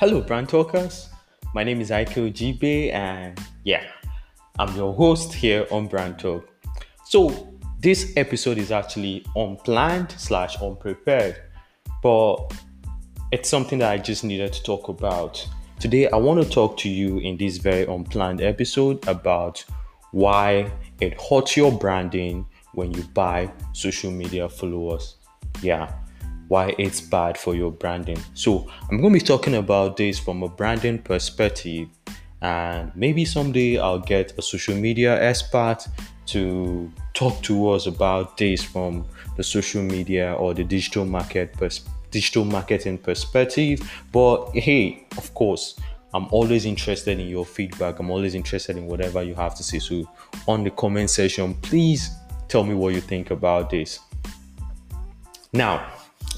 Hello, brand talkers. My name is Ike Ojibe, and yeah, I'm your host here on Brandtok. So, this episode is actually unplanned slash unprepared, but it's something that I just needed to talk about. Today, I want to talk to you in this very unplanned episode about why it hurts your branding when you buy social media followers. Yeah, why it's bad for your branding. So, I'm going to be talking about this from a branding perspective, and maybe someday I'll get a social media expert to talk to us about this from the social media or the digital market pers- digital marketing perspective. But hey, of course, I'm always interested in your feedback. I'm always interested in whatever you have to say. So, on the comment section, please tell me what you think about this. Now,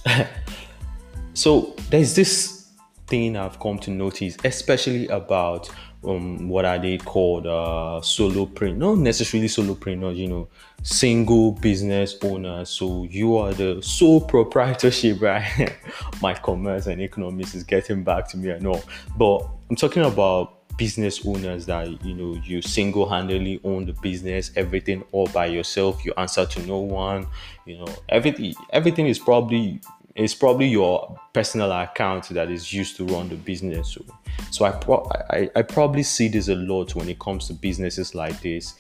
so there's this thing I've come to notice, especially about um, what are they called uh, solopreneur, not necessarily solopreneur, you know, single business owner. So you are the sole proprietorship, right? My commerce and economics is getting back to me, I know, but I'm talking about business owners that you know you single-handedly own the business everything all by yourself you answer to no one you know everything everything is probably it's probably your personal account that is used to run the business. So, so I, pro- I i probably see this a lot when it comes to businesses like this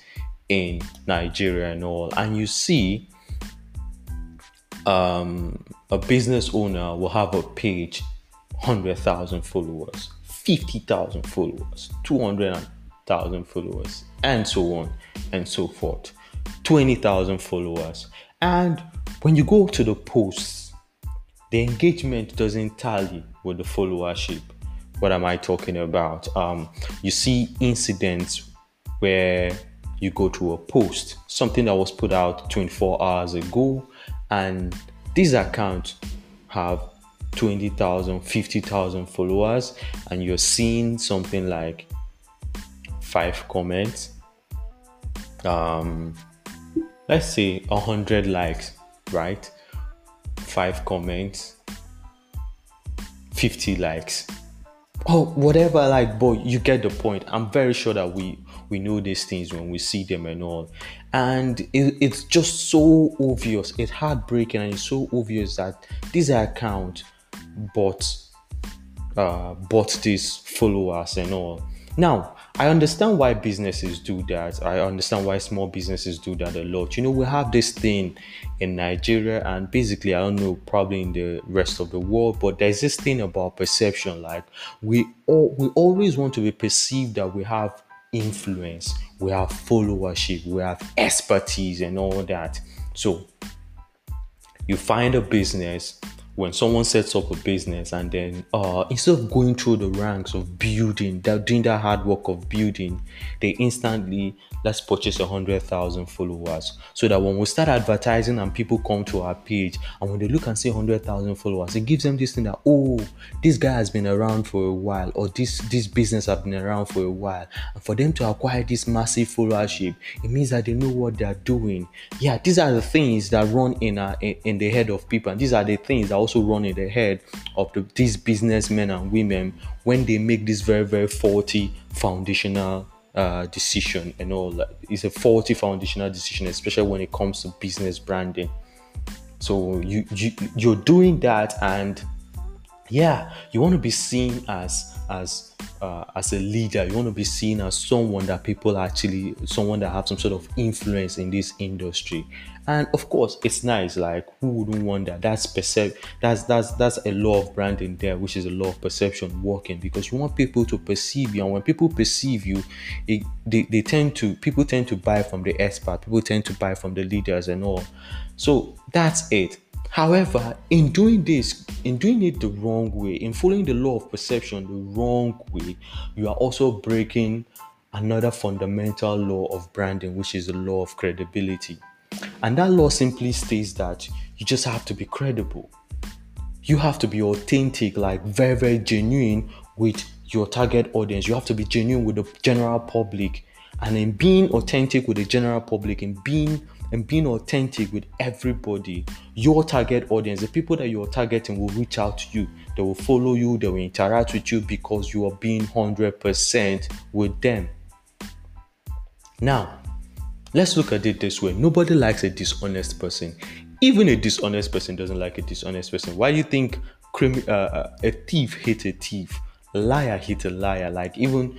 in nigeria and all. And you see um, a business owner will have a page 100000 followers 50,000 followers, 200,000 followers, and so on and so forth. 20,000 followers. And when you go to the posts, the engagement doesn't tally with the followership. What am I talking about? Um, you see incidents where you go to a post, something that was put out 24 hours ago, and these accounts have 20,000, 50,000 followers, and you're seeing something like five comments, um, let's say 100 likes, right? Five comments, 50 likes. Oh, whatever, like, but you get the point. I'm very sure that we we know these things when we see them and all, and it, it's just so obvious. It's heartbreaking and it's so obvious that this account bought uh, bought these followers and all. Now, I understand why businesses do that. I understand why small businesses do that a lot. You know, we have this thing in Nigeria, and basically, I don't know, probably in the rest of the world, but there's this thing about perception. Like we all, we always want to be perceived that we have influence, we have followership, we have expertise, and all that. So, you find a business when someone sets up a business and then uh, instead of going through the ranks of building that doing that hard work of building they instantly let's purchase a hundred thousand followers. So that when we start advertising and people come to our page and when they look and see hundred thousand followers it gives them this thing that oh this guy has been around for a while or this this business has been around for a while. And for them to acquire this massive followership it means that they know what they're doing. Yeah these are the things that run in, our, in, in the head of people and these are the things that also run in the head of the, these businessmen and women when they make this very very faulty foundational uh, decision and all that. It's a faulty foundational decision, especially when it comes to business branding. So you, you you're doing that, and yeah, you want to be seen as as uh, as a leader. You want to be seen as someone that people actually, someone that have some sort of influence in this industry. And of course, it's nice. Like who wouldn't want that? That's percep- That's that's that's a law of branding there, which is a law of perception working because you want people to perceive you, and when people perceive you, it, they they tend to people tend to buy from the expert. People tend to buy from the leaders and all. So that's it. However, in doing this, in doing it the wrong way, in following the law of perception the wrong way, you are also breaking another fundamental law of branding, which is the law of credibility. And that law simply states that you just have to be credible. You have to be authentic, like very, very genuine with your target audience. You have to be genuine with the general public. And in being authentic with the general public, in being and being authentic with everybody, your target audience, the people that you're targeting will reach out to you. They will follow you, they will interact with you because you are being 100% with them. Now, let's look at it this way nobody likes a dishonest person. Even a dishonest person doesn't like a dishonest person. Why do you think uh, uh a thief hates a thief? Liar hates a liar. Like, even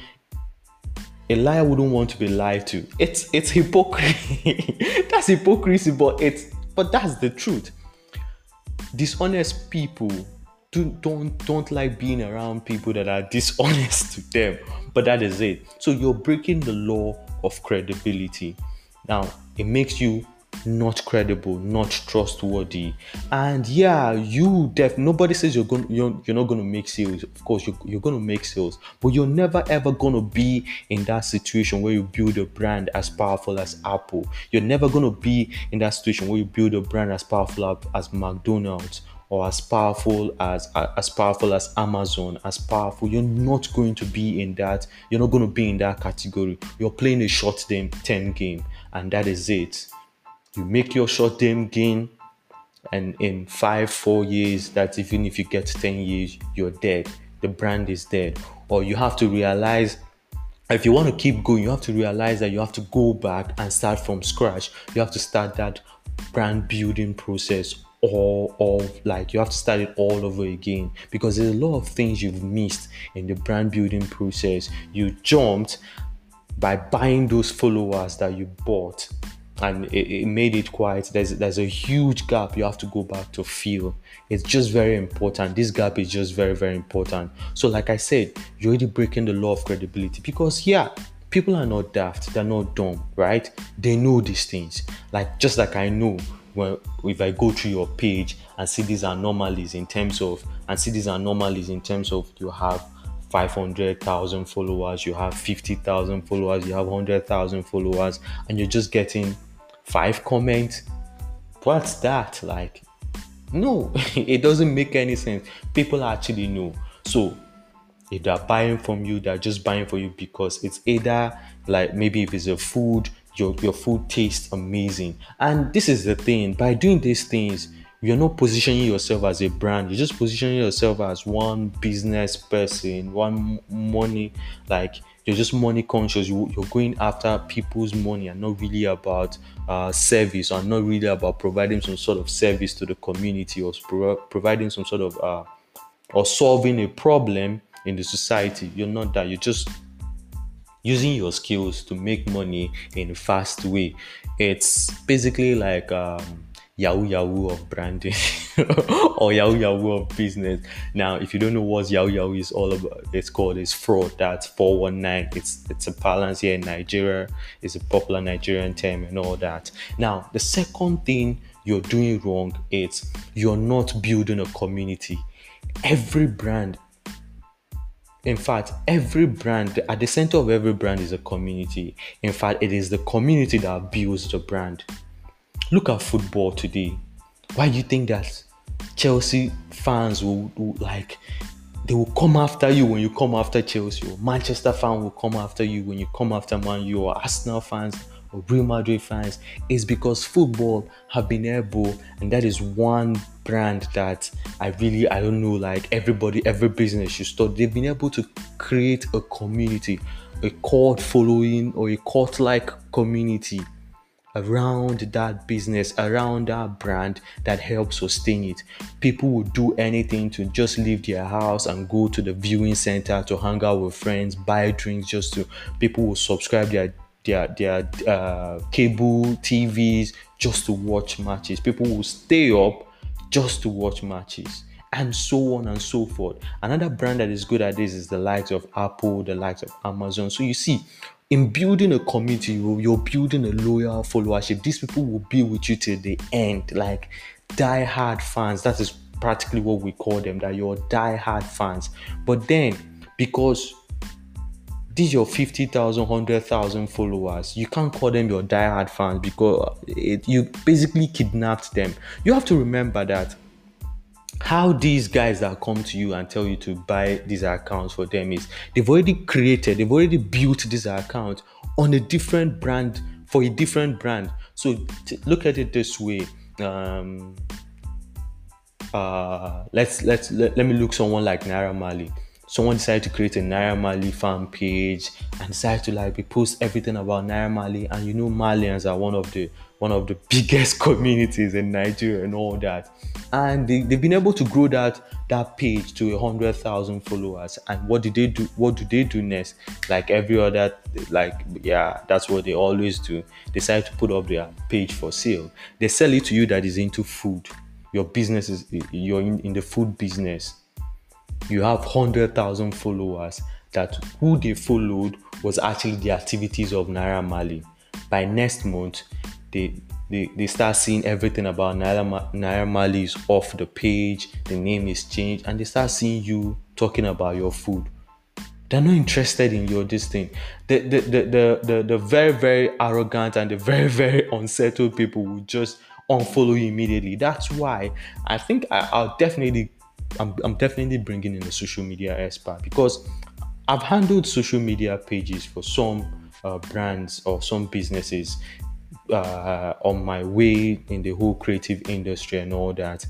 a liar wouldn't want to be lied to. It's it's hypocrisy. that's hypocrisy, but it's but that's the truth. Dishonest people do, don't don't like being around people that are dishonest to them. But that is it. So you're breaking the law of credibility. Now it makes you not credible, not trustworthy. And yeah, you def nobody says you're going you're, you're not to make sales. Of course, you're, you're to make sales, but you're never ever to be in that situation where you build a brand as powerful as Apple. You're never to be in that situation where you build a brand as powerful as McDonald's or as powerful as as powerful as Amazon, as powerful. You're not going to be in that. You're not going to be in that category. You're playing a short term game, and that is it you make your short term gain and in five four years that even if you get 10 years you're dead. The brand is dead. Or you have to realize if you want to keep going you have to realize that you have to go back and start from scratch. You have to start that brand building process all of like you have to start it all over again. Because there's a lot of things you've missed in the brand building process. You jumped by buying those followers that you bought and it, it, made it quiet there's there's a huge gap you have to go back to fill it's just very important. This gap is just very very important. So like i said you're already breaking the law of credibility because yeah people are not daft. They're not dumb right? They know these things. Like just like i know when if i go through your page and see these anomalies in terms of and see these anomalies in terms of you have 500,000 followers, you have 50,000 followers, you have 100,000 followers, and you're just getting five comments. What's that? Like, no, it doesn't make any sense. People actually know. So if they're buying from you, they're just buying for you because it's either like maybe if it's a food, your, your food tastes amazing. And this is the thing by doing these things, you're not positioning yourself as a brand, you're just positioning yourself as one business person, one money like you're just money conscious. You, are going after people's money and not really about uh, service or not really about providing some sort of service to the community or pro- providing some sort of uh, or solving a problem in the society. You're not that. You're just using your skills to make money in a fast way. It's basically like um, Yahoo Yahoo of branding or Yahoo Yahoo of business. Now, if you don't know what Yahoo Yahoo is all about, it's called it's fraud. That's 419. It's it's a balance here in Nigeria. It's a popular Nigerian term and all that. Now, the second thing you're doing wrong is you're not building a community. Every brand in fact, every brand, at the center of every brand is a community. In fact, it is the community that builds the brand. Look at football today. Why do you think that Chelsea fans will, will like they will come after you when you come after Chelsea, or Manchester fan will come after you when you come after Man U, or Arsenal fans or Real Madrid fans is because football have been able, and that is one brand that I really I don't know like everybody every business should start. They've been able to create a community, a cult following or a cult like community around that business, around that brand that helps sustain it. People would do anything to just leave their house and go to the viewing center to hang out with friends, buy drinks just to people will subscribe their their their uh, cable TVs just to watch matches. People will stay up just to watch matches and so on and so forth. Another brand that is good at this is the likes of Apple, the likes of Amazon. So you see, in building a community, you're building a loyal followership. These people will be with you till the end, like die-hard fans. That is practically what we call them. That you're die-hard fans. But then, because these your 50,000, 100,000 followers, you can't call them your die-hard fans because it, you basically kidnapped them. You have to remember that how these guys that come to you and tell you to buy these accounts for them is they've already created, they've already built this account on a different brand for a different brand. So t- look at it this way. Um, uh, let's let's let, let me look someone like Naira Marley. Someone decided to create a Naira Marley fan page and decided to like post everything about Naira Marley. And you know, Marlians are one of the one of the biggest communities in Nigeria and all that. And they, they've been able to grow that that page to a hundred thousand followers. And what did they do? What do they do next? Like every other, like yeah, that's what they always do. They decide to put up their page for sale. They sell it to you that is into food. Your business is you're in, in the food business. You have hundred thousand followers. That who they followed was actually the activities of Naira Marley. By next month, they they, they start seeing everything about Naira, Naira Marley is off the page, the name is changed, and they start seeing you talking about your food. They're not interested in your this thing. The the, the, the, the, the very, very arrogant and the very, very unsettled people will just unfollow you immediately. That's why I think I, I'll definitely I'm, I'm definitely bringing in a social media expert because I've handled social media pages for some uh, brands or some businesses uh, on my way in the whole creative industry and all that.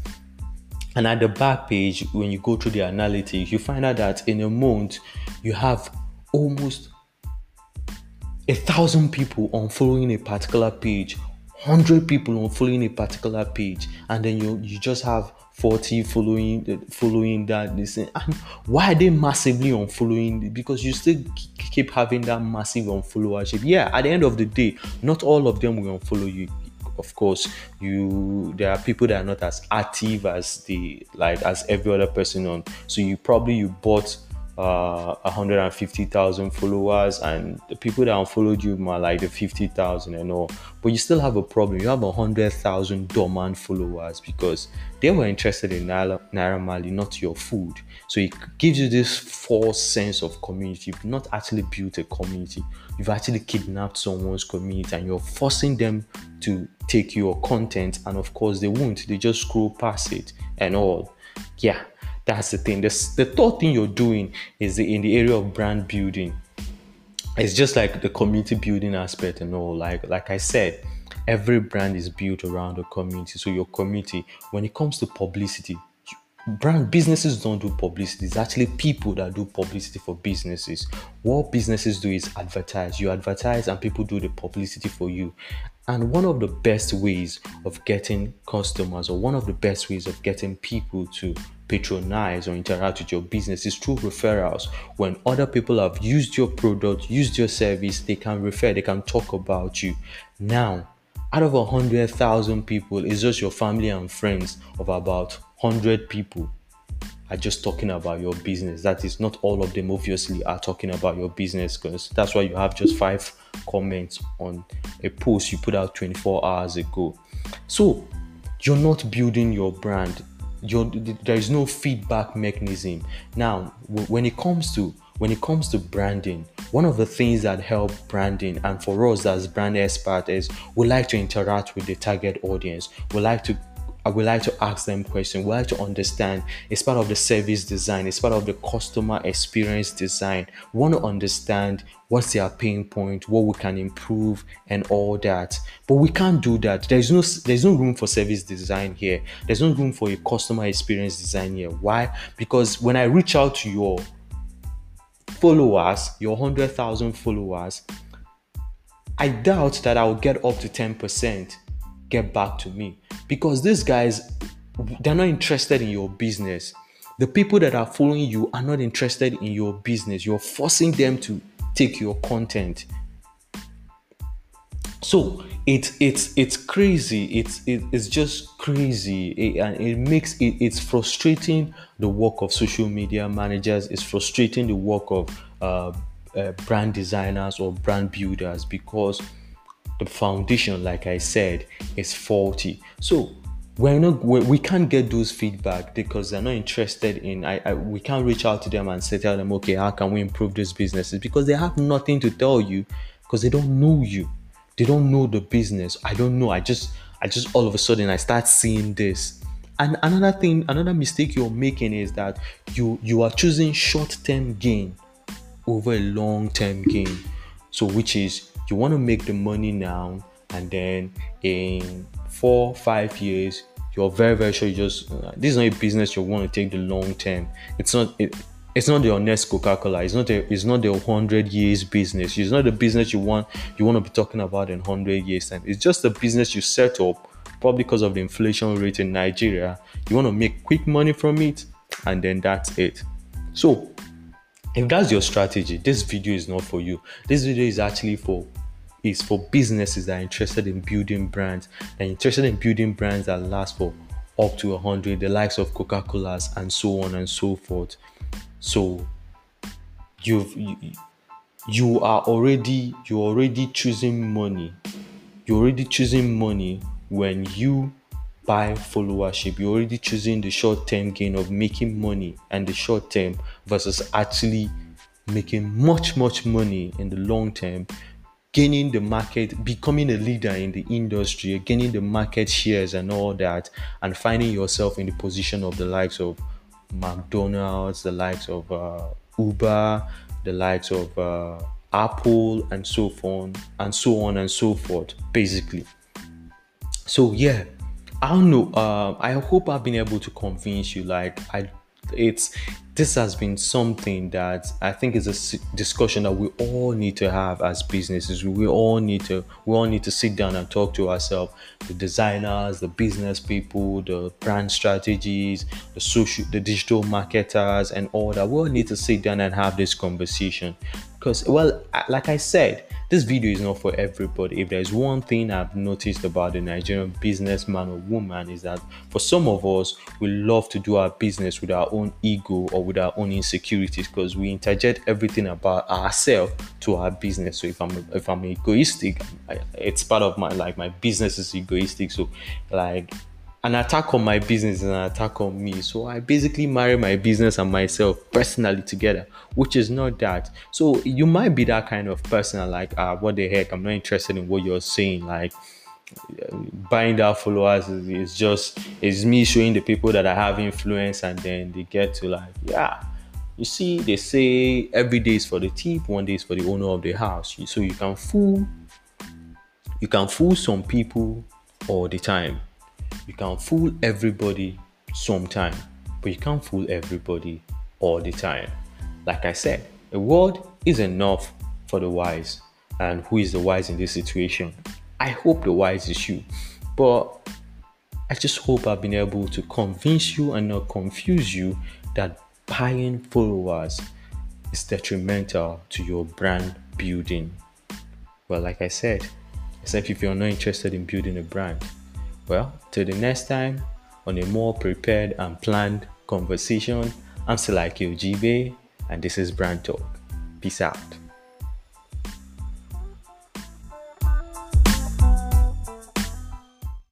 And at the back page, when you go through the analytics, you find out that in a month you have almost a thousand people on following a particular page, hundred people on following a particular page, and then you you just have 40 following uh, following that this and why are they massively unfollowing? Because you still keep having that massive unfollowership. Yeah at the end of the day not all of them will unfollow you. Of course you there are people that are not as active as the like as every other person on. So you probably you bought uh 150,000 followers and the people that unfollowed you are like the 50,000 and all but you still have a problem. You have 100,000 dormant followers because they were interested in Naira, Naira Marley not your food. So it gives you this false sense of community. You've not actually built a community. You've actually kidnapped someone's community and you're forcing them to take your content and of course they won't. They just scroll past it and all. Yeah that's the thing. The, the third thing you're doing is the, in the area of brand building. It's just like the community building aspect and all. Like like I said, every brand is built around a community. So your community, when it comes to publicity, brand businesses don't do publicity it's actually people that do publicity for businesses what businesses do is advertise you advertise and people do the publicity for you and one of the best ways of getting customers or one of the best ways of getting people to patronize or interact with your business is through referrals. When other people have used your product, used your service, they can refer, they can talk about you. Now, out of a hundred thousand people, it's just your family and friends of about hundred people are just talking about your business. That is not all of them obviously are talking about your business because that's why you have just five comments on a post you put out 24 hours ago. So you're not building your brand there is no feedback mechanism. Now, when it comes to when it comes to branding, one of the things that help branding and for us as brand experts is we like to interact with the target audience. We like to I would like to ask them questions. We like to understand. It's part of the service design. It's part of the customer experience design. We want to understand what's their pain point, what we can improve, and all that. But we can't do that. There's no there's no room for service design here. There's no room for a customer experience design here. Why? Because when I reach out to your followers, your hundred thousand followers, I doubt that I will get up to ten percent get back to me. Because these guys they're not interested in your business. The people that are following you are not interested in your business. You're forcing them to take your content. So it's it's it's crazy. It's it, it's just crazy. It, and it makes it it's frustrating the work of social media managers. It's frustrating the work of uh, uh, brand designers or brand builders because the foundation, like I said, is faulty. So we're not we can't get those feedback because they're not interested in I, I, we can't reach out to them and say tell them okay how can we improve these businesses? Because they have nothing to tell you because they don't know you. They don't know the business. I don't know. I just i just all of a sudden i start seeing this. And another thing another mistake you're making is that you you are choosing short-term gain over a long-term gain. So which is you want to make the money now and then in four five years you're very very sure you just uh, this is not a business you want to take the long term. It's not it, it's not the next coca-cola. It's not a, it's not the 100 years business. It's not the business you want you want to be talking about in 100 years time. It's just a business you set up probably because of the inflation rate in nigeria. You want to make quick money from it and then that's it. So if that's your strategy this video is not for you. This video is actually for is for businesses that are interested in building brands are interested in building brands that last for up to 100 the likes of coca-colas and so on and so forth. So you've you, you are already you're already choosing money. You're already choosing money when you buy followership. You're already choosing the short-term gain of making money and the short term versus actually making much much money in the long term gaining the market, becoming a leader in the industry, gaining the market shares and all that, and finding yourself in the position of the likes of McDonald's, the likes of uh, Uber, the likes of uh, Apple, and so on and so on and so forth. Basically, so yeah, I don't know. Uh, I hope I've been able to convince you. Like I, it's this has been something that I think is a discussion that we all need to have as businesses. We all need to we all need to sit down and talk to ourselves, the designers, the business people, the brand strategies, the social, the digital marketers, and all that. We all need to sit down and have this conversation because, well, like I said, this video is not for everybody. If there's one thing I've noticed about the Nigerian businessman or woman is that for some of us, we love to do our business with our own ego or with our own insecurities because we interject everything about ourselves to our business. So if I'm if I'm egoistic, I, it's part of my like my business is egoistic. So like an attack on my business is an attack on me. So I basically marry my business and myself personally together, which is not that. So you might be that kind of person, like, uh, what the heck? I'm not interested in what you're saying. Like, buying that followers is, is just is me showing the people that I have influence, and then they get to like, yeah. You see, they say every day is for the thief, one day is for the owner of the house. So you can fool, you can fool some people all the time you can fool everybody sometime, but you can't fool everybody all the time. Like I said, a word is enough for the wise. And who is the wise in this situation? I hope the wise is you. But I just hope I've been able to convince you and not confuse you that buying followers is detrimental to your brand building. Well, like I said, except if you're not interested in building a brand, well, till the next time on a more prepared and planned conversation, I'm Selaki Ojibe, and this is Brandtok. Peace out.